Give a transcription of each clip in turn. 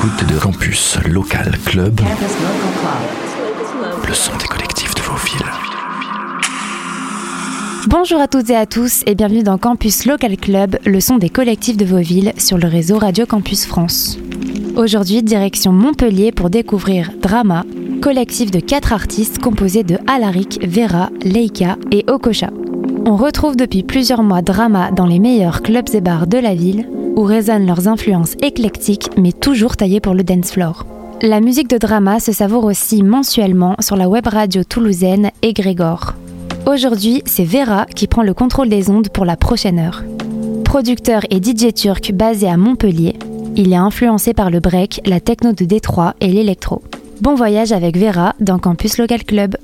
de Campus Local Club, le son des collectifs de vos villes. Bonjour à toutes et à tous et bienvenue dans Campus Local Club, le son des collectifs de vos villes sur le réseau Radio Campus France. Aujourd'hui, direction Montpellier pour découvrir Drama, collectif de quatre artistes composés de Alaric, Vera, Leika et Okosha. On retrouve depuis plusieurs mois Drama dans les meilleurs clubs et bars de la ville, où résonnent leurs influences éclectiques mais toujours taillées pour le dance floor. La musique de Drama se savoure aussi mensuellement sur la web radio toulousaine Grégor. Aujourd'hui, c'est Vera qui prend le contrôle des ondes pour la prochaine heure. Producteur et DJ turc basé à Montpellier, il est influencé par le break, la techno de Détroit et l'électro. Bon voyage avec Vera dans Campus Local Club.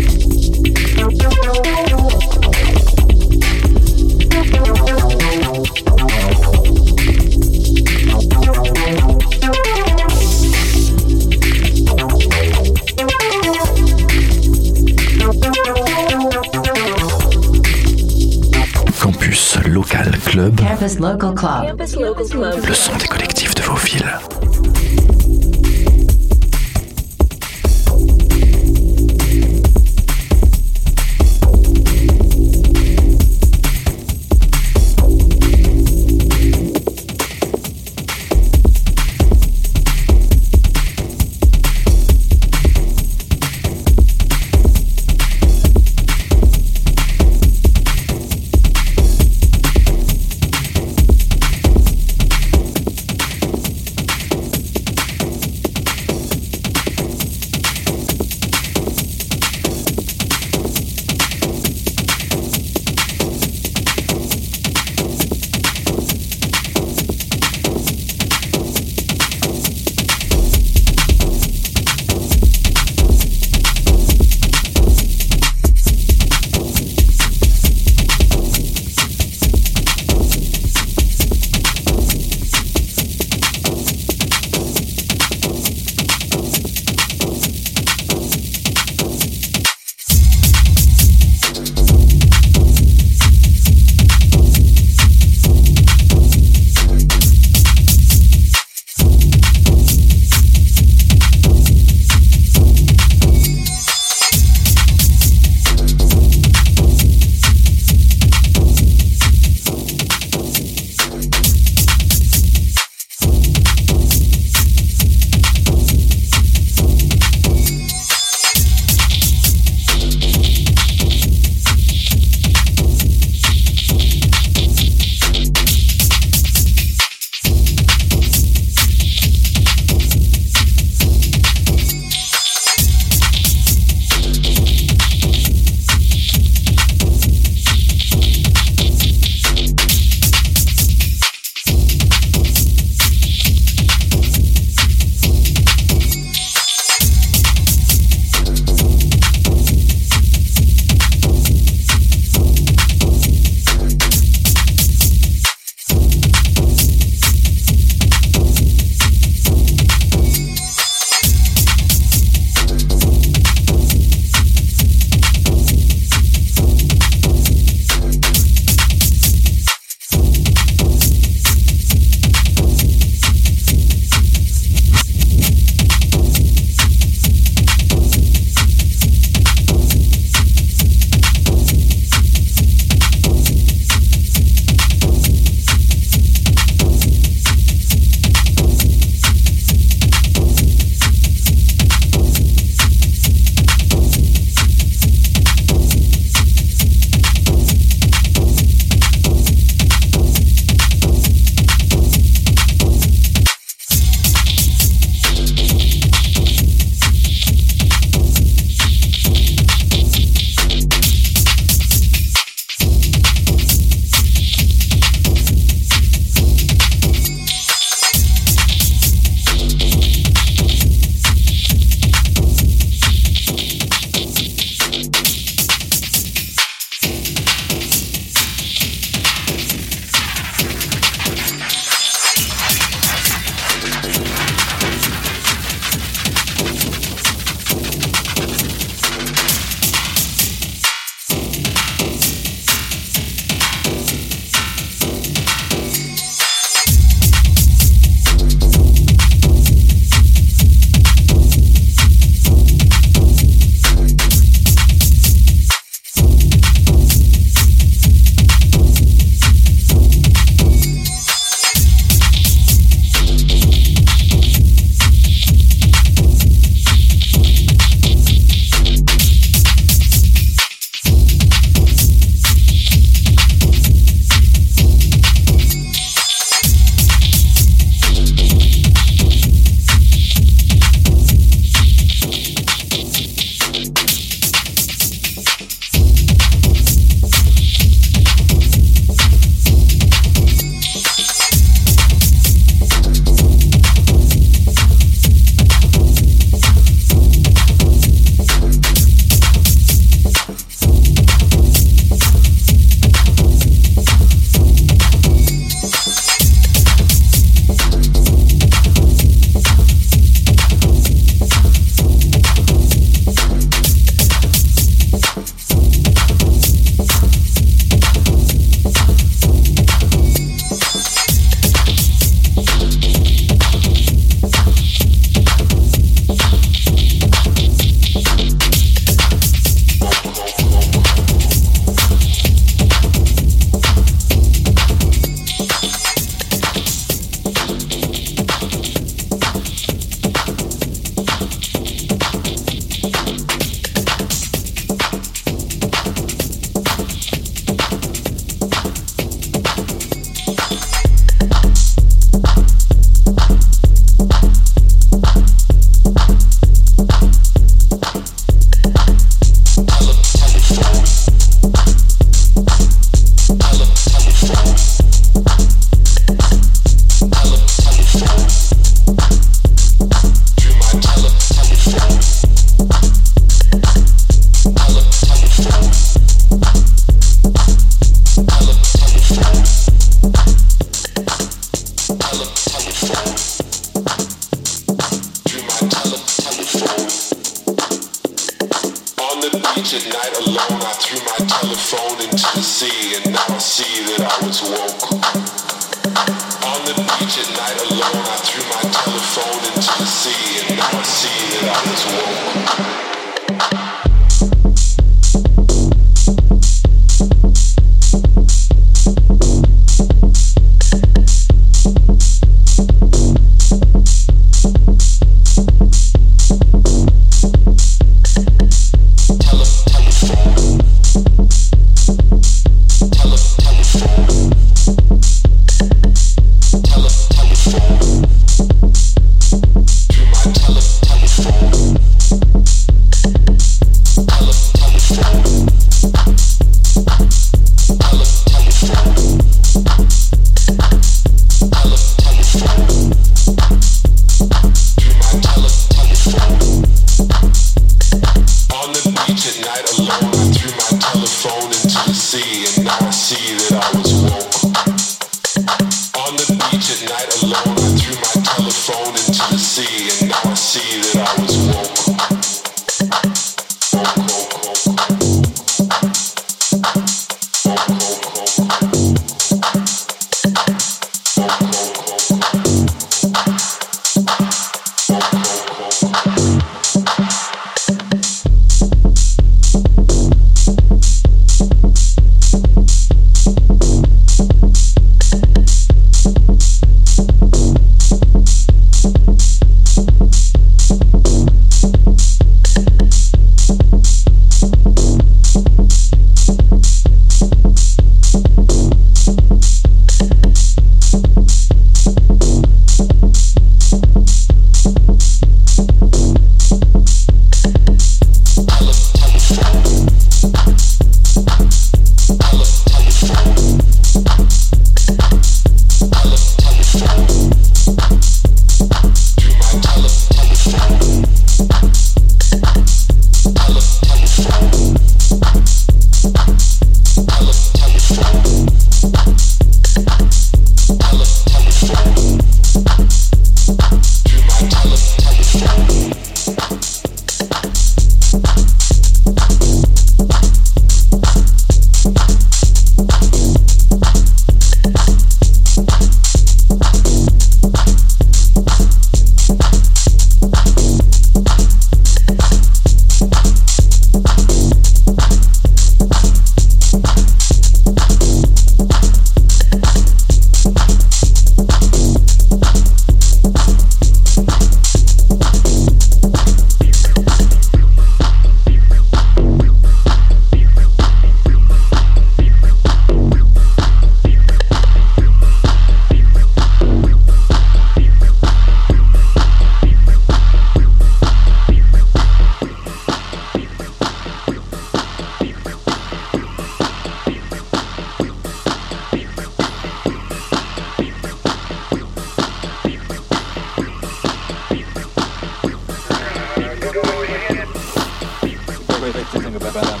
Bye.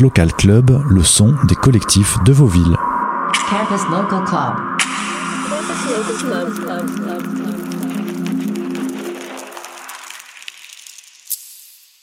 Local Club, le son des collectifs de vos.